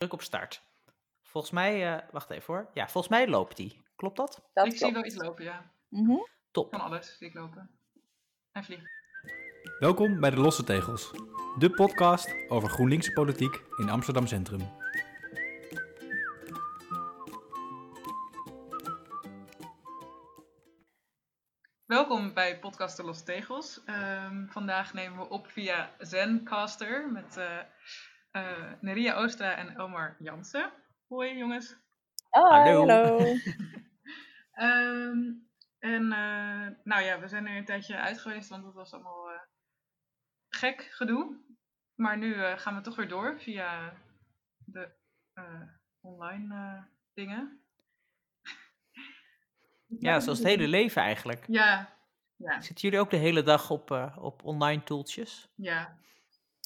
druk op start. Volgens mij, uh, wacht even hoor. Ja, volgens mij loopt die. Klopt dat? dat ik zie wel iets lopen, ja. Mm -hmm. Top. Van alles zie ik lopen. En vliegen. Welkom bij de Losse Tegels, de podcast over GroenLinkse politiek in Amsterdam Centrum. Welkom bij podcast De Losse Tegels. Um, vandaag nemen we op via Zencaster met uh, uh, Neria Oostra en Elmar Jansen. Hoi jongens. Hallo. hallo. um, en uh, nou ja, we zijn er een tijdje uit geweest, want het was allemaal gek gedoe. Maar nu gaan we toch weer door via de online dingen. Ja, zoals het hele leven eigenlijk. Ja. ja. Zitten jullie ook de hele dag op, uh, op online tooltjes? Ja.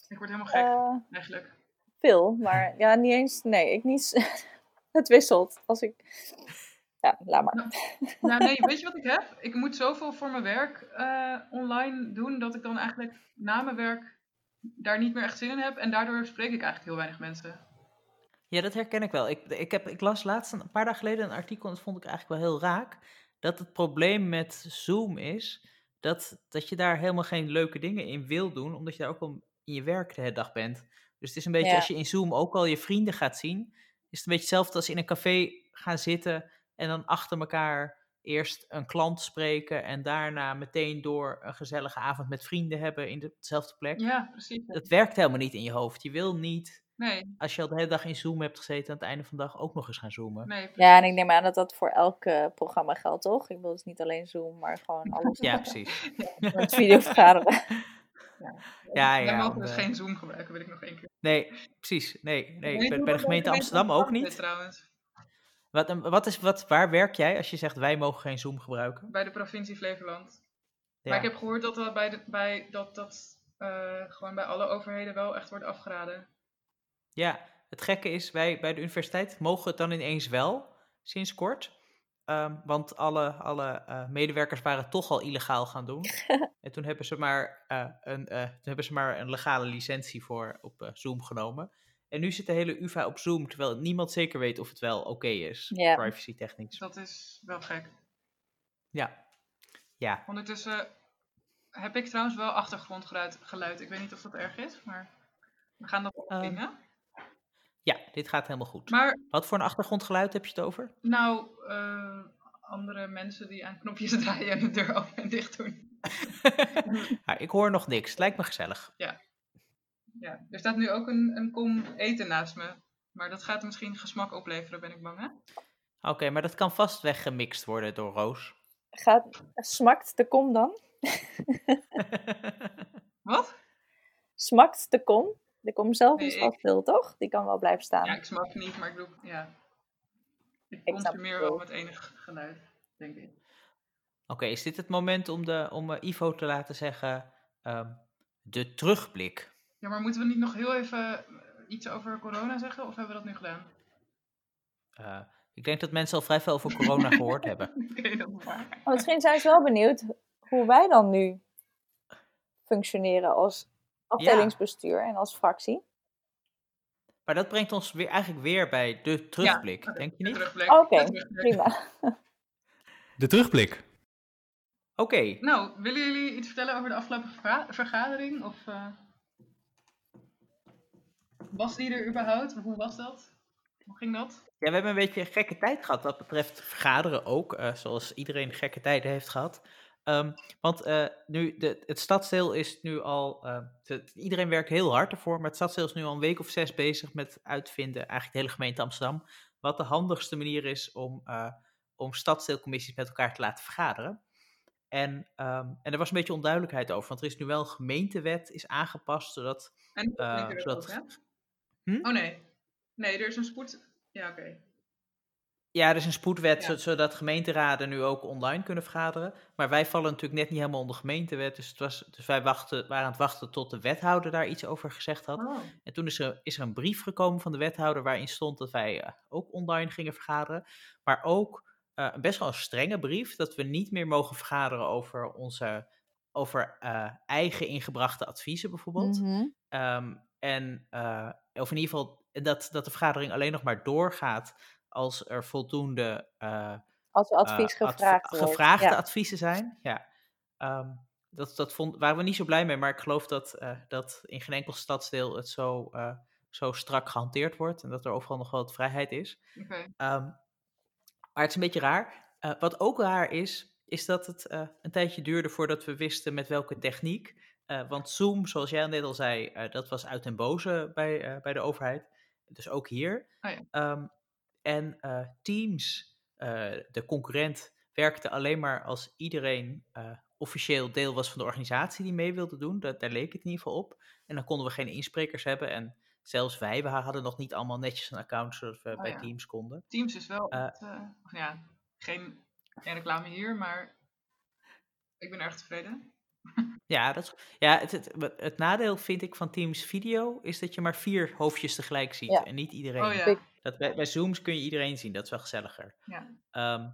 Ik word helemaal gek, uh, eigenlijk. Veel, maar ja, niet eens. Nee, ik niet. het wisselt. Als ik. Ja, laat maar. Nou, nou, nee, weet je wat ik heb? Ik moet zoveel voor mijn werk uh, online doen dat ik dan eigenlijk na mijn werk daar niet meer echt zin in heb. En daardoor spreek ik eigenlijk heel weinig mensen. Ja, dat herken ik wel. Ik, ik, heb, ik las laatst een paar dagen geleden een artikel en dat vond ik eigenlijk wel heel raak. Dat het probleem met Zoom is dat, dat je daar helemaal geen leuke dingen in wil doen, omdat je daar ook al in je werk de hele dag bent. Dus het is een beetje, ja. als je in Zoom ook al je vrienden gaat zien, is het een beetje hetzelfde als in een café gaan zitten en dan achter elkaar eerst een klant spreken en daarna meteen door een gezellige avond met vrienden hebben in dezelfde plek. Ja, precies. Dat werkt helemaal niet in je hoofd. Je wil niet Nee. Als je al de hele dag in Zoom hebt gezeten, aan het einde van de dag ook nog eens gaan zoomen. Nee, ja, en ik neem aan dat dat voor elk uh, programma geldt, toch? Ik wil dus niet alleen Zoom, maar gewoon alles. ja, precies. Met videovergaderen. Ja, ja. ja Wij mogen dus geen Zoom gebruiken, wil ik nog één keer. Nee, precies. Nee, nee. Bij, bij de gemeente Amsterdam ook niet. Trouwens. Wat, wat is, wat, waar werk jij als je zegt wij mogen geen Zoom gebruiken? Bij de provincie Flevoland. Ja. Maar ik heb gehoord dat dat, bij de, bij, dat, dat uh, gewoon bij alle overheden wel echt wordt afgeraden. Ja, het gekke is, wij bij de universiteit mogen het dan ineens wel, sinds kort. Um, want alle, alle uh, medewerkers waren toch al illegaal gaan doen. en toen hebben, ze maar, uh, een, uh, toen hebben ze maar een legale licentie voor op Zoom genomen. En nu zit de hele UvA op Zoom, terwijl niemand zeker weet of het wel oké okay is, yeah. privacy technisch. Dat is wel gek. Ja. ja. Ondertussen heb ik trouwens wel achtergrondgeluid. Geluid. Ik weet niet of dat erg is, maar we gaan dat opnemen. Ja, dit gaat helemaal goed. Maar, Wat voor een achtergrondgeluid heb je het over? Nou, uh, andere mensen die aan knopjes draaien en de deur open en dicht doen. ja, ik hoor nog niks. Het lijkt me gezellig. Ja. ja. Er staat nu ook een, een kom eten naast me. Maar dat gaat misschien gesmak opleveren, ben ik bang, hè? Oké, okay, maar dat kan vast weggemixt worden door Roos. Gaat, smakt de kom dan? Wat? Smakt de kom? De kom zelf is wel veel, toch? Die kan wel blijven staan. Ja, ik smak niet, maar ik bedoel, ja. Ik consumeer wel met enig geluid, denk ik. Oké, okay, is dit het moment om, de, om uh, Ivo te laten zeggen um, de terugblik? Ja, maar moeten we niet nog heel even iets over corona zeggen? Of hebben we dat nu gedaan? Uh, ik denk dat mensen al vrij veel over corona gehoord hebben. Oké, okay, dat is waar. Maar misschien zijn ze wel benieuwd hoe wij dan nu functioneren als afdelingsbestuur ja. en als fractie. Maar dat brengt ons weer, eigenlijk weer bij de terugblik, ja, denk je niet? Oké, okay, prima. De terugblik. Oké. Okay. Nou, willen jullie iets vertellen over de afgelopen vergadering? Of uh, was die er überhaupt? Hoe was dat? Hoe ging dat? Ja, we hebben een beetje een gekke tijd gehad wat betreft vergaderen ook, uh, zoals iedereen gekke tijden heeft gehad. Um, want uh, nu, de, het stadsdeel is nu al, uh, te, iedereen werkt heel hard ervoor, maar het stadsdeel is nu al een week of zes bezig met uitvinden, eigenlijk de hele gemeente Amsterdam, wat de handigste manier is om, uh, om stadsdeelcommissies met elkaar te laten vergaderen. En, um, en er was een beetje onduidelijkheid over, want er is nu wel een gemeentewet is aangepast, zodat... En uh, zodat... Ook, hm? Oh nee, nee, er is een spoed... Ja, oké. Okay. Ja, er is een spoedwet, ja. zodat gemeenteraden nu ook online kunnen vergaderen. Maar wij vallen natuurlijk net niet helemaal onder gemeentewet. Dus, het was, dus wij wachten, waren aan het wachten tot de wethouder daar iets over gezegd had. Oh. En toen is er, is er een brief gekomen van de wethouder waarin stond dat wij uh, ook online gingen vergaderen. Maar ook uh, best wel een strenge brief dat we niet meer mogen vergaderen over onze over uh, eigen ingebrachte adviezen bijvoorbeeld. Mhm. Um, en of in ieder geval dat, dat de vergadering alleen nog maar doorgaat als er voldoende uh, als er advies uh, gevraagd adv gevraagde ja. adviezen zijn. Ja. Um, dat, dat vond, waren we niet zo blij mee, maar ik geloof dat, uh, dat in geen enkel stadsdeel het zo, zo strak gehanteerd wordt en dat er overal nog wel wat vrijheid is. Okay. Um, maar het is een beetje raar. wat ook raar is, is dat het een tijdje duurde voordat we wisten met welke techniek. want Zoom, zoals jij net al zei, dat was uit en boze bij, bij de overheid. Dus ook hier. Oh ja. um, en uh, Teams, uh, de concurrent, werkte alleen maar als iedereen uh, officieel deel was van de organisatie die mee wilde doen. Dat, daar leek het in ieder geval op. En dan konden we geen insprekers hebben. En zelfs wij, we hadden nog niet allemaal netjes een account zodat we Oh bij ja. Teams konden. Teams is wel, uh, ja, geen, geen reclame hier, maar ik ben erg tevreden. Ja, dat, is- ja het, het, het nadeel vind ik van Teams video is dat je maar vier hoofdjes tegelijk ziet Ja. en niet iedereen. Oh ja. Dat, bij, bij Zooms kun je iedereen zien, dat is wel gezelliger. ja. Ehm,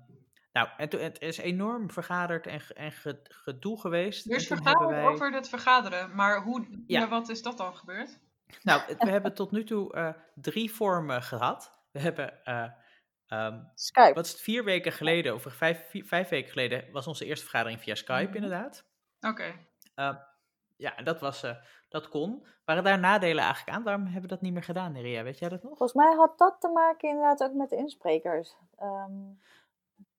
nou, en toen- het is enorm vergaderd en, en ge- gedoe geweest. Er is vergaderd hebben wij, over het vergaderen, maar hoe, Ja. wat is dat dan gebeurd? Nou, we hebben tot nu toe eh, drie vormen gehad. We hebben, eh, ehm, Skype. wat is het, vier weken geleden, of vijf, vier- vijf weken geleden, was onze eerste vergadering via Skype Mhm. inderdaad. Oké, Ja, en dat, was, eh, dat kon. Waren daar nadelen eigenlijk aan? Waarom hebben we dat niet meer gedaan, Neria? Weet jij dat nog? Volgens mij had dat te maken inderdaad ook met de insprekers. Ehm,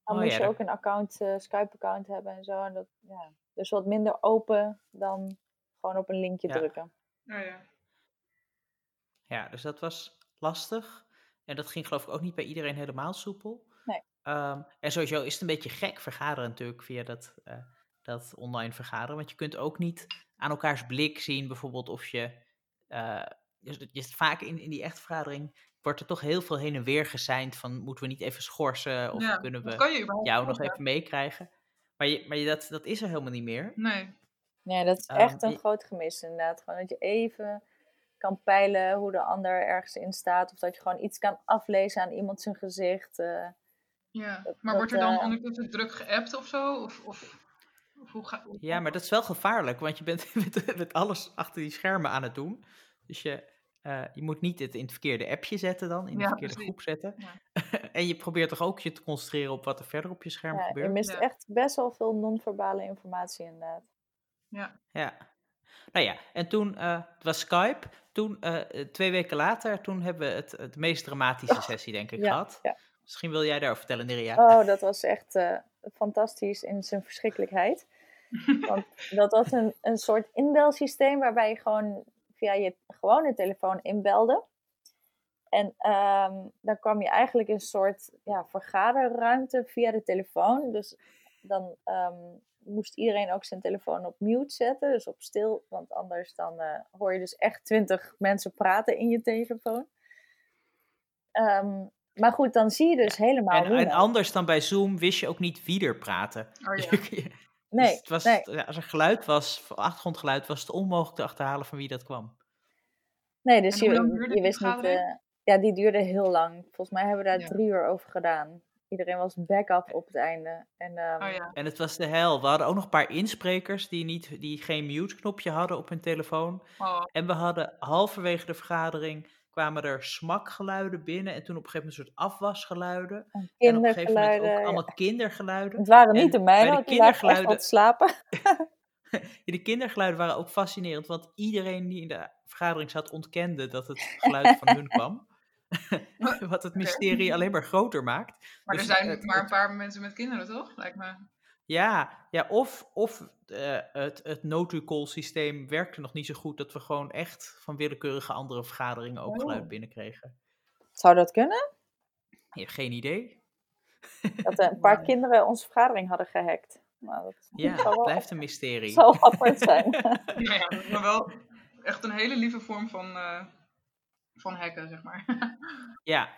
dan Oh moest ja, je dat- ook een account, eh, Skype-account hebben en zo. En dat, ja. Dus wat minder open dan gewoon op een linkje Ja. drukken. oh ja. Ja, dus dat was lastig. En dat ging geloof ik ook niet bij iedereen helemaal soepel. Nee. Ehm, en sowieso is het een beetje gek vergaderen natuurlijk via dat, eh, dat online vergaderen. Want je kunt ook niet aan elkaars blik zien bijvoorbeeld of je... eh, je, je vaak in, in die echte vergadering wordt er toch heel veel heen en weer geseind van moeten we niet even schorsen of ja. kunnen we kan je überhaupt jou nog even meekrijgen. Maar, je, maar je, dat, dat is er helemaal niet meer. Nee, Nee, dat is Ehm, echt een je- groot gemis inderdaad. Gewoon dat je even kan peilen hoe de ander ergens in staat. Of dat je gewoon iets kan aflezen aan iemand zijn gezicht. eh. ja. Dat- Maar dat, wordt er dan eh, ondertussen druk geappt of zo? Of, of, hoe gaat Ja, maar dat is wel gevaarlijk, want je bent met, met alles achter die schermen aan het doen. Dus je, eh, je moet niet het in het verkeerde appje zetten dan, in de Ja, verkeerde precies. groep zetten. Ja. en je probeert toch ook je te concentreren op wat er verder op je scherm ja, je gebeurt. mist Ja. echt best wel veel non-verbale informatie inderdaad. Ja, Ja. Nou ja, en toen, eh, het was Skype. Toen, eh, twee weken later, toen hebben we het, het meest dramatische sessie, denk ik, ja, gehad. Misschien wil jij daarover vertellen, Neria. Oh, dat was echt eh, fantastisch in zijn verschrikkelijkheid. Want dat was een, een soort inbelsysteem waarbij je gewoon via je gewone telefoon inbelde. En ehm, dan kwam je eigenlijk in een soort ja, vergaderruimte via de telefoon. Dus dan ehm, moest iedereen ook zijn telefoon op mute zetten, dus op stil. Want anders dan eh, hoor je dus echt twintig mensen praten in je telefoon. Ehm, maar goed, dan zie je dus helemaal en, en anders dan bij Zoom wist je ook niet wie er praatte. oh Dus ja. Nee, het was, nee. als er geluid was, achtergrondgeluid, was het onmogelijk te achterhalen van wie dat kwam. Nee, dus je, je wist niet. eh, ja, die duurde heel lang. Volgens mij hebben we daar Ja. drie uur over gedaan. Iedereen was backup op het einde. En, ehm, Oh ja. En het was de hel. We hadden ook nog een paar insprekers die, niet, die geen mute-knopje hadden op hun telefoon. Oh, En we hadden halverwege de vergadering kwamen er smakgeluiden binnen. En toen op een gegeven moment een soort afwasgeluiden. en En op een gegeven moment ook ja. allemaal kindergeluiden. Het waren en niet de mijne, de want echt kindergeluiden- wat te slapen. Ja, Die kindergeluiden waren ook fascinerend. Want iedereen die in de vergadering zat ontkende dat het geluid van hun kwam. Wat het mysterie alleen maar groter maakt. maar Dus er zijn het- maar een paar mensen met kinderen, toch? Lijkt me. Ja, ja of, of eh, het, het no-to-call systeem werkte nog niet zo goed dat we gewoon echt van willekeurige andere vergaderingen ook Oh. geluid binnenkregen. Zou dat kunnen? Ja, geen idee. Dat eh, een paar kinderen onze vergadering hadden gehackt. Nou, dat Ja, wel, blijft een mysterie. zou wel apart zijn. Nou ja, dat is wel echt een hele lieve vorm van, eh, van hacken, zeg maar. Ja,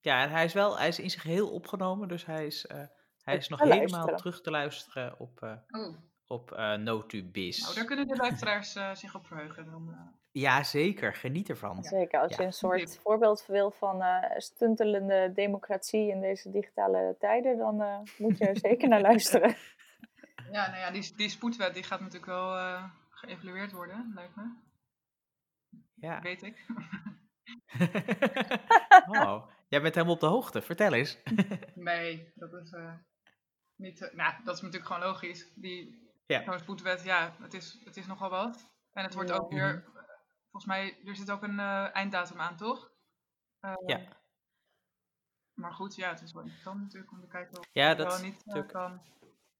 ja en hij is wel hij is in zich heel opgenomen, dus hij is, eh, hij is nog te helemaal terug te luisteren op, eh Oh, op eh No2Biz. nou daar kunnen de luisteraars eh, zich op verheugen. Dan, eh. Ja, zeker. Geniet ervan. Zeker, als je een soort voorbeeld wil van eh, stuntelende democratie in deze digitale tijden, dan eh, moet je er zeker naar luisteren. Ja, nou ja, die, die spoedwet die gaat natuurlijk wel eh, geëvalueerd worden, lijkt me. Ja. Weet ik. oh, jij bent helemaal op de hoogte. Vertel eens. Nee, dat is eh, niet. eh, nou, dat is natuurlijk gewoon logisch. Die Ja. zo'n spoedwet, ja, het is, het is nogal wat. En het wordt Ja. ook weer. Volgens mij, er zit ook een eh, einddatum aan, toch? Eh, Ja. Maar goed, ja, het is wel interessant natuurlijk om te kijken of Ja, het dat wel niet eh, natuurlijk- kan.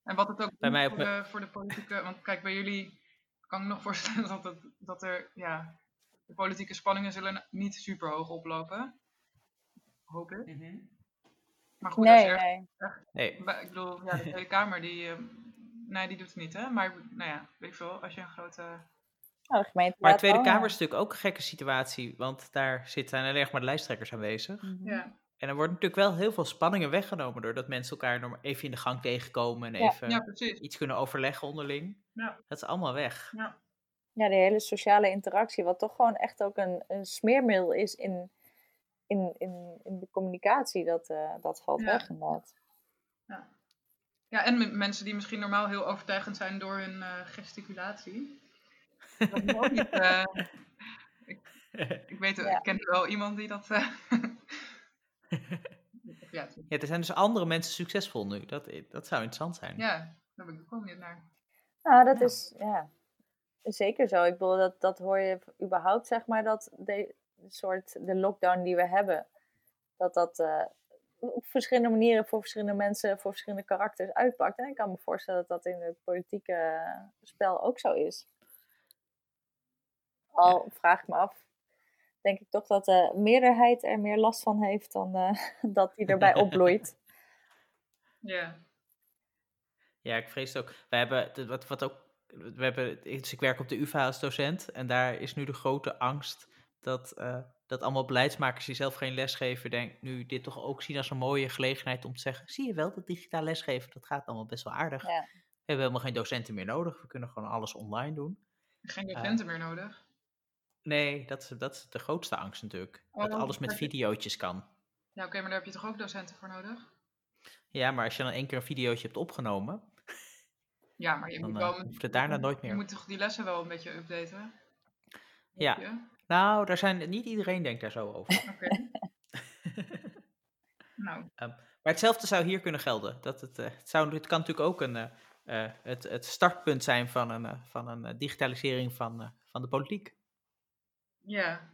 En wat het ook Bij doet mij op voor, de, voor de politieke. Want kijk, bij jullie kan ik me nog voorstellen dat, het, dat er. Ja, de politieke spanningen zullen niet super hoog oplopen. Hoop ik. Maar goed, Nee, nee. Nee, maar Ik bedoel, ja, de Tweede Kamer, die, eh, nee, die doet het niet, hè? Maar, nou ja, weet ik veel, als je een grote... Nou, de gemeente maar de Tweede Kamer ja. is natuurlijk ook een gekke situatie, want daar zitten alleen maar de lijsttrekkers aanwezig. Mhm. Ja, En er wordt natuurlijk wel heel veel spanningen weggenomen doordat mensen elkaar even in de gang tegenkomen en Ja. even ja iets kunnen overleggen onderling. Ja. Dat is allemaal weg. Ja, Ja, die hele sociale interactie, wat toch gewoon echt ook een, een smeermiddel is in, in, in, in de communicatie, dat, eh, dat valt Ja. weg inderdaad. ja en m- mensen die misschien normaal heel overtuigend zijn door hun eh, gesticulatie. Dat is ook niet... eh, ik, ik weet, Ja. ik ken wel iemand die dat... eh, ja, Ja, er zijn dus andere mensen succesvol nu. Dat, dat zou interessant zijn. ja, daar ben ik ook wel benieuwd naar. Nou, dat Ja. is ja, zeker zo. Ik bedoel, dat, dat hoor je überhaupt, zeg maar, dat de soort, de lockdown die we hebben, dat dat eh, op verschillende manieren voor verschillende mensen, voor verschillende karakters uitpakt. En ik kan me voorstellen dat dat in het politieke spel ook zo is. Al vraag ik me af, denk ik toch dat de meerderheid er meer last van heeft dan eh, dat die erbij opbloeit. Ja, Ja, ik vrees het ook. We hebben, wat, wat ook, we hebben, dus ik werk op de UvA als docent en daar is nu de grote angst dat, eh, dat allemaal beleidsmakers die zelf geen les geven, denk, nu dit toch ook zien als een mooie gelegenheid om te zeggen, zie je wel, dat digitaal lesgeven, dat gaat allemaal best wel aardig. Ja. We hebben helemaal geen docenten meer nodig, we kunnen gewoon alles online doen. geen docenten meer nodig. Nee, dat is, dat is de grootste angst natuurlijk. dat Oh, alles met dat je- videootjes kan. Ja, oké, maar daar heb je toch ook docenten voor nodig? Ja, maar als je dan één keer een videootje hebt opgenomen, Ja, maar je Dan, moet eh, wel... hoeft het daarna nooit Je meer. moet toch die lessen wel een beetje updaten? Ja. Je? Nou, daar zijn, niet iedereen denkt daar zo over. Oké. nou, Maar hetzelfde zou hier kunnen gelden. Dat het, eh, het, zou, het kan natuurlijk ook een, eh, eh, het, het startpunt zijn van een, eh, van een digitalisering van, eh, van de politiek. ja.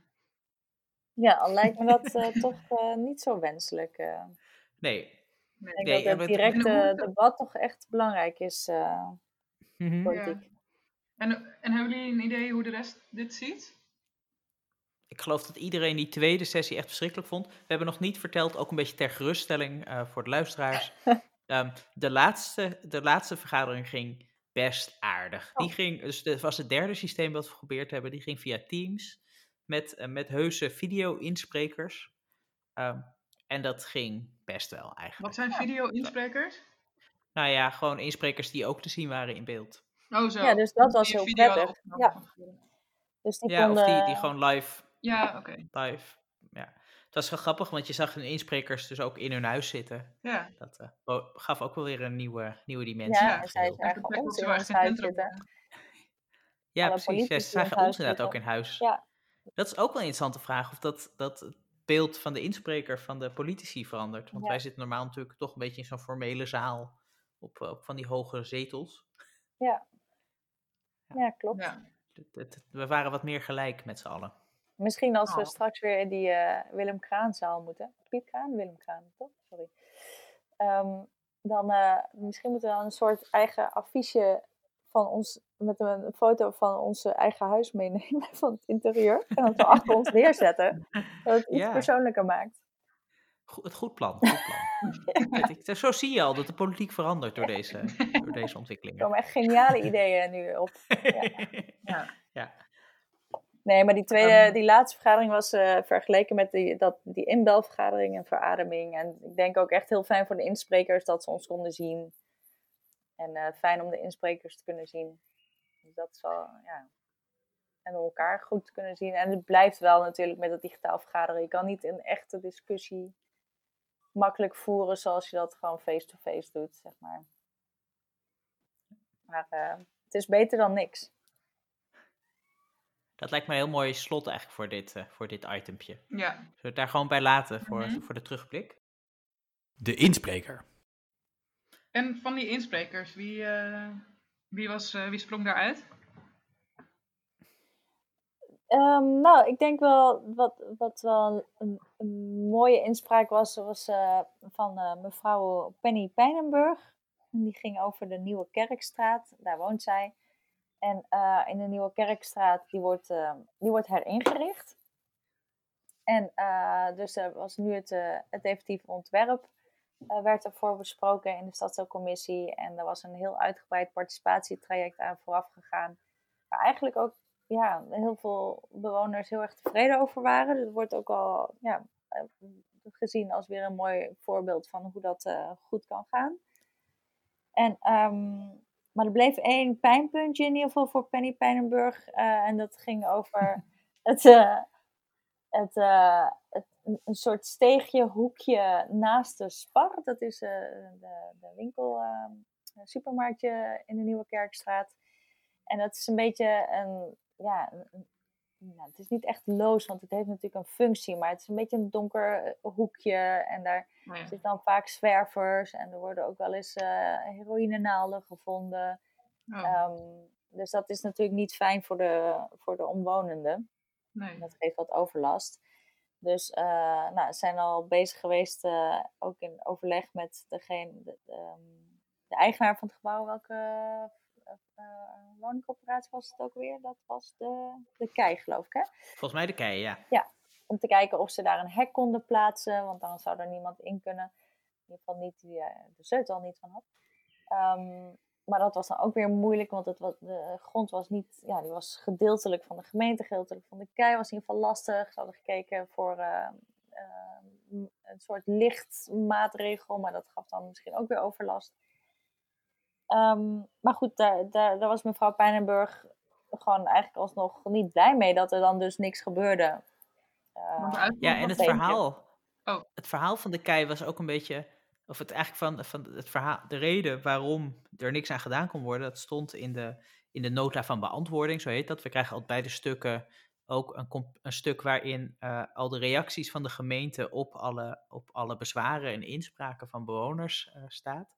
Ja, al lijkt me dat eh, toch eh, niet zo wenselijk. eh. Nee. Ik Nee. denk Nee, en dat het directe debat toch echt belangrijk is, eh Mhm. politiek. En, en hebben jullie een idee hoe de rest dit ziet? Ik geloof dat iedereen die tweede sessie echt verschrikkelijk vond. We hebben nog niet verteld, ook een beetje ter geruststelling eh, voor de luisteraars. Ehm, de, laatste, de laatste vergadering ging best aardig. Die Oh. ging, dus het was het derde systeem wat we geprobeerd hebben. Die ging via Teams met, eh, met heuse video-insprekers. Ehm, en dat ging best wel eigenlijk. Wat zijn video-insprekers? Nou ja, gewoon insprekers die ook te zien waren in beeld. Oh, zo. Ja, dus dat was heel prettig. Ja. Dus die Ja, konden... of die, die gewoon live, Ja, oké. live, ja. Het was wel grappig, want je zag hun insprekers dus ook in hun huis zitten. Ja. Dat eh, gaf ook wel weer een nieuwe, nieuwe dimensie. Ja, zij zagen ons in ons huis zitten. Ja, alle precies. Ja, het zagen ons inderdaad ook in huis. Ja. Dat is ook wel een interessante vraag, of dat, dat het beeld van de inspreker van de politici verandert. Want Ja. wij zitten normaal natuurlijk toch een beetje in zo'n formele zaal op, op van die hoge zetels. Ja, klopt. Ja. Het- het- we waren wat meer gelijk met z'n allen. Misschien als we Oh. straks weer in die eh, Willem Kraanzaal moeten. Piet Kraan? Willem Kraan, toch? Sorry. Ehm, dan eh, misschien moeten we dan een soort eigen affiche van ons, met een, foto van onze eigen huis meenemen van het interieur. En dat we achter ons neerzetten. Dat het iets Ja. persoonlijker maakt. Go- het goed plan. Goed plan. Ik- ik- Zo zie je al dat de politiek verandert door deze, door deze Er ontwikkelingen. komen echt geniale ideeën nu op. Ja. ja. Nee, maar die, tweede, die laatste vergadering was eh, vergeleken met die, dat, die inbelvergadering en verademing. En ik denk ook echt heel fijn voor de insprekers dat ze ons konden zien. En eh, fijn om de insprekers te kunnen zien. Dus dat wel, ja. En om elkaar goed te kunnen zien. En het blijft wel natuurlijk met het digitaal vergaderen. Je kan niet een echte discussie makkelijk voeren zoals je dat gewoon face-to-face doet, zeg maar. Maar eh, het is beter dan niks. Dat lijkt me een heel mooi slot eigenlijk voor dit, uh, voor dit itempje. Ja. Zullen we het daar gewoon bij laten voor, Mhm. voor de terugblik? De inspreker. En van die insprekers, wie, eh, wie, was, eh, wie sprong daaruit? Ehm, nou, ik denk wel wat, wat wel een, een mooie inspraak was, was eh, van eh, mevrouw Penny Pijnenburg. En Die ging over de Nieuwe Kerkstraat, daar woont zij. En eh, in de Nieuwe Kerkstraat, die wordt, eh, die wordt heringericht. En eh, dus er was nu het, het definitieve ontwerp, werd ervoor besproken in de stadscommissie. En er was een heel uitgebreid participatietraject aan vooraf gegaan. Maar eigenlijk ook ja, heel veel bewoners heel erg tevreden over waren. Dus het wordt ook al ja, gezien als weer een mooi voorbeeld van hoe dat goed kan gaan. En, ehm, maar er bleef één pijnpuntje in ieder geval voor Penny Pijnenburg. eh, en dat ging over het, eh, het, eh, het, een soort steegje, hoekje naast de Spar. Dat is de, de winkel, ehm, supermarktje in de Nieuwe Kerkstraat. En dat is een beetje een, ja, een- nou, het is niet echt loos, want het heeft natuurlijk een functie, maar het is een beetje een donker eh, hoekje en daar ja. zitten dan vaak zwervers en er worden ook wel eens eh heroïnenaalden gevonden. Oh, Ehm, dus dat is natuurlijk niet fijn voor de, voor de omwonenden. nee. Dat geeft wat overlast. Dus eh, nou, ze zijn al bezig geweest, ook in overleg met degene, de, de, ehm, de eigenaar van het gebouw. Welke woningcorporatie was het ook weer? Dat was de, de KEI, geloof ik, hè? Volgens mij de kei, ja. Om te kijken of ze daar een hek konden plaatsen, want dan zou er niemand in kunnen. In ieder geval niet die er de sleutel niet van had. Ehm, maar dat was dan ook weer moeilijk, want het was, de grond was niet, ja, die was gedeeltelijk van de gemeente, gedeeltelijk van de kei. Was in ieder geval lastig. Ze hadden gekeken voor eh, eh, een soort lichtmaatregel, maar dat gaf dan misschien ook weer overlast. Ehm, maar goed, daar, daar, daar was mevrouw Pijnenburg gewoon eigenlijk alsnog niet blij mee dat er dan dus niks gebeurde. Eh, uitkomst Ja, en het verhaal. Oh. Het verhaal van de kei was ook een beetje. Of het eigenlijk van, van het verhaal. De reden waarom er niks aan gedaan kon worden. Dat stond in de, in de nota van beantwoording, zo heet dat. We krijgen altijd bij de stukken ook een, een stuk waarin eh, al de reacties van de gemeente op alle, op alle bezwaren en inspraken van bewoners eh, staat.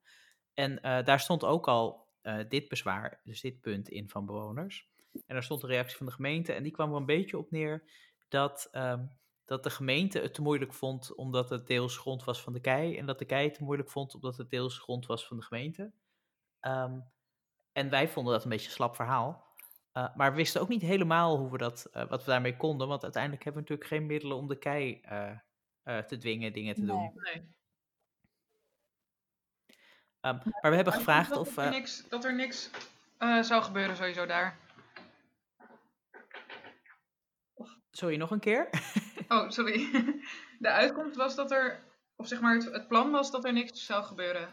En eh, daar stond ook al eh, dit bezwaar, dus dit punt in van bewoners. En daar stond de reactie van de gemeente en die kwam er een beetje op neer dat, ehm, dat de gemeente het te moeilijk vond omdat het deels grond was van de kei en dat de kei het te moeilijk vond omdat het deels grond was van de gemeente. Ehm, en wij vonden dat een beetje een slap verhaal. Uh, maar we wisten ook niet helemaal hoe we dat, uh, wat we daarmee konden, want uiteindelijk hebben we natuurlijk geen middelen om de kei uh, te dwingen dingen te Nee. doen. Nee. Um, maar we hebben gevraagd dat of. Er niks, dat er niks uh, zou gebeuren sowieso daar. Sorry, nog een keer? oh, sorry. De uitkomst was dat er, of zeg maar het, het plan was dat er niks zou gebeuren.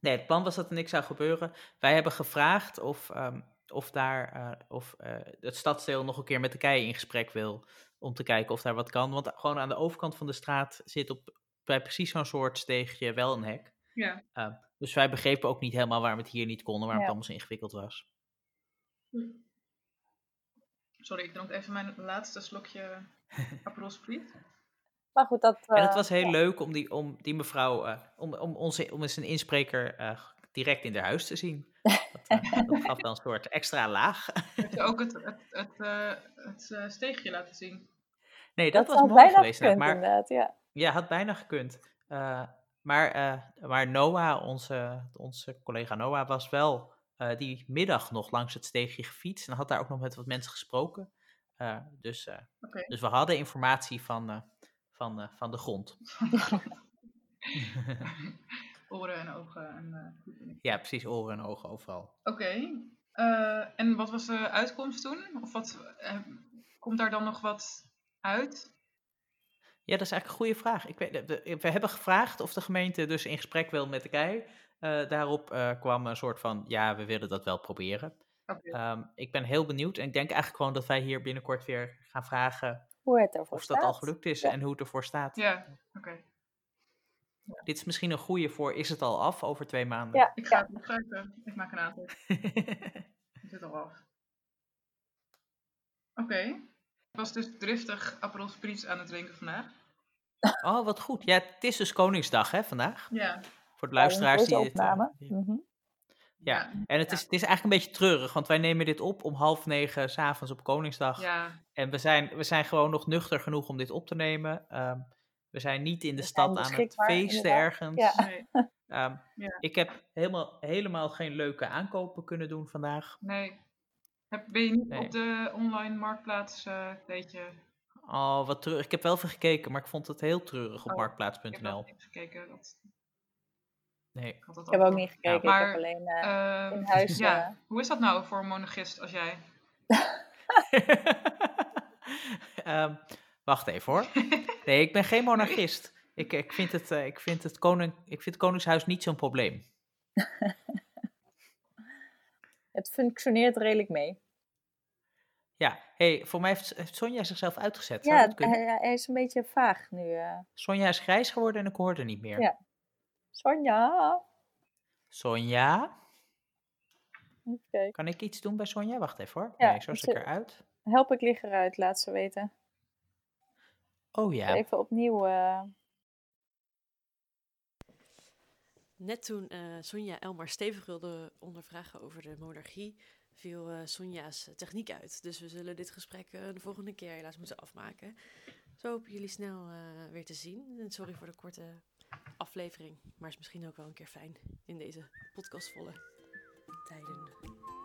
Nee, het plan was dat er niks zou gebeuren. Wij hebben gevraagd of, um, of, daar, uh, of uh, het stadsdeel nog een keer met de kei in gesprek wil. Om te kijken of daar wat kan. Want gewoon aan de overkant van de straat zit op, bij precies zo'n soort steegje wel een hek. Ja. Uh, dus wij begrepen ook niet helemaal waarom het hier niet kon en waarom Ja. het allemaal zo ingewikkeld was. Sorry, ik dronk even mijn laatste slokje Aperol. Maar goed, dat... en het eh, was heel ja. leuk om die, om die mevrouw, uh, om, om, onze, om eens een inspreker uh, direct in haar huis te zien. Dat, uh, dat gaf wel een soort extra laag. Heb je ook het, het, het, uh, het uh, steegje laten zien? Nee, dat, dat was had mooi bijna geweest. gekund, maar, inderdaad, ja. Ja, had bijna gekund. Uh, maar, uh, maar Noah, onze, onze collega Noah, was wel uh, die middag nog langs het steegje gefietst. En had daar ook nog met wat mensen gesproken. Uh, dus, okay. dus we hadden informatie van, van, van de grond. oren en ogen. En, ja, precies, oren en ogen overal. Oké. Okay. En wat was de uitkomst toen? Of wat, komt daar dan nog wat uit? Ja, dat is eigenlijk een goede vraag. Ik weet, we hebben gevraagd of de gemeente dus in gesprek wil met de KEI. Uh, daarop uh, kwam een soort van, ja, we willen dat wel proberen. Okay. Um, ik ben heel benieuwd en ik denk eigenlijk gewoon dat wij hier binnenkort weer gaan vragen hoe het ervoor of staat. dat al gelukt is ja. en hoe het ervoor staat. Ja, oké. Okay. Ja. Dit is misschien een goede voor, is het al af over twee maanden? Ja, ik ga het opschrijven. Ik maak een aantal. het zit al af. Oké. Was dus driftig Aperol Spritz aan het drinken vandaag. Oh, wat goed. Ja, het is dus Koningsdag hè, vandaag. Ja. Voor de Ja, luisteraars die dit... eh, Mhm. Ja, en het is, het is eigenlijk een beetje treurig, want wij nemen dit op om half negen s'avonds op Koningsdag. Ja. En we zijn, we zijn gewoon nog nuchter genoeg om dit op te nemen. Ehm, we zijn niet in de We stad aan het feesten inderdaad. ergens. Ja. Nee. Ehm, Ja. Ik heb helemaal, helemaal geen leuke aankopen kunnen doen vandaag. Nee. Heb, ben je niet Nee. op de online marktplaats eh een beetje... Oh, wat treurig. Ik heb wel even gekeken, maar ik vond het heel treurig op Oh, Ik heb marktplaats.nl. even gekeken. Dat, Nee. ik had dat Ik heb ook niet gekeken, Maar, ik heb alleen eh, Ehm, in huis... ja. eh, Hoe is dat nou voor een monogist als jij? Ehm, wacht even hoor. Nee, ik ben geen monarchist. Ik, ik, vind het, eh, ik, vind het koning, ik vind het Koningshuis niet zo'n probleem. het functioneert redelijk mee. Ja, hey, voor mij heeft, heeft Sonja zichzelf uitgezet. Ja, kunnen? hij, hij is een beetje vaag nu. eh. Sonja is grijs geworden en ik hoorde niet meer. Ja. Sonja. Sonja, kan ik iets doen bij Sonja? Wacht even hoor. Ja, nee, zo is ik eruit. Help ik lig eruit, laat ze weten. Oh ja. Even opnieuw. eh, Net toen eh, Sonja Elmar stevig wilde ondervragen over de monarchie, viel eh, Sonja's techniek uit. Dus we zullen dit gesprek eh, de volgende keer helaas moeten afmaken. Zo hopen jullie snel eh, weer te zien. En sorry voor de korte aflevering, maar is misschien ook wel een keer fijn in deze podcastvolle tijden.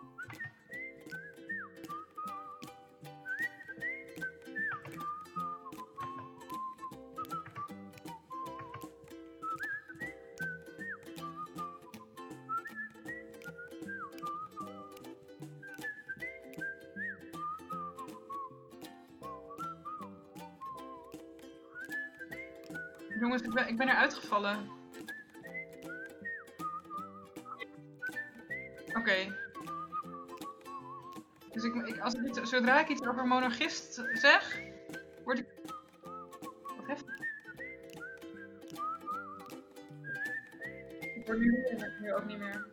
Jongens, ik ben, ik ben eruit gevallen. Oké. Dus ik, als ik iets, zodra ik iets over monarchist zeg, word ik... Wat heftig. Ik word nu, nu ook niet meer.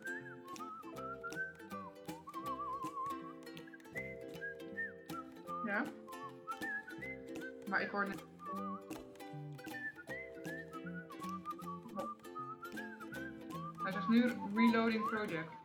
Ja? Maar ik hoor net... Hij zegt nu reloading project.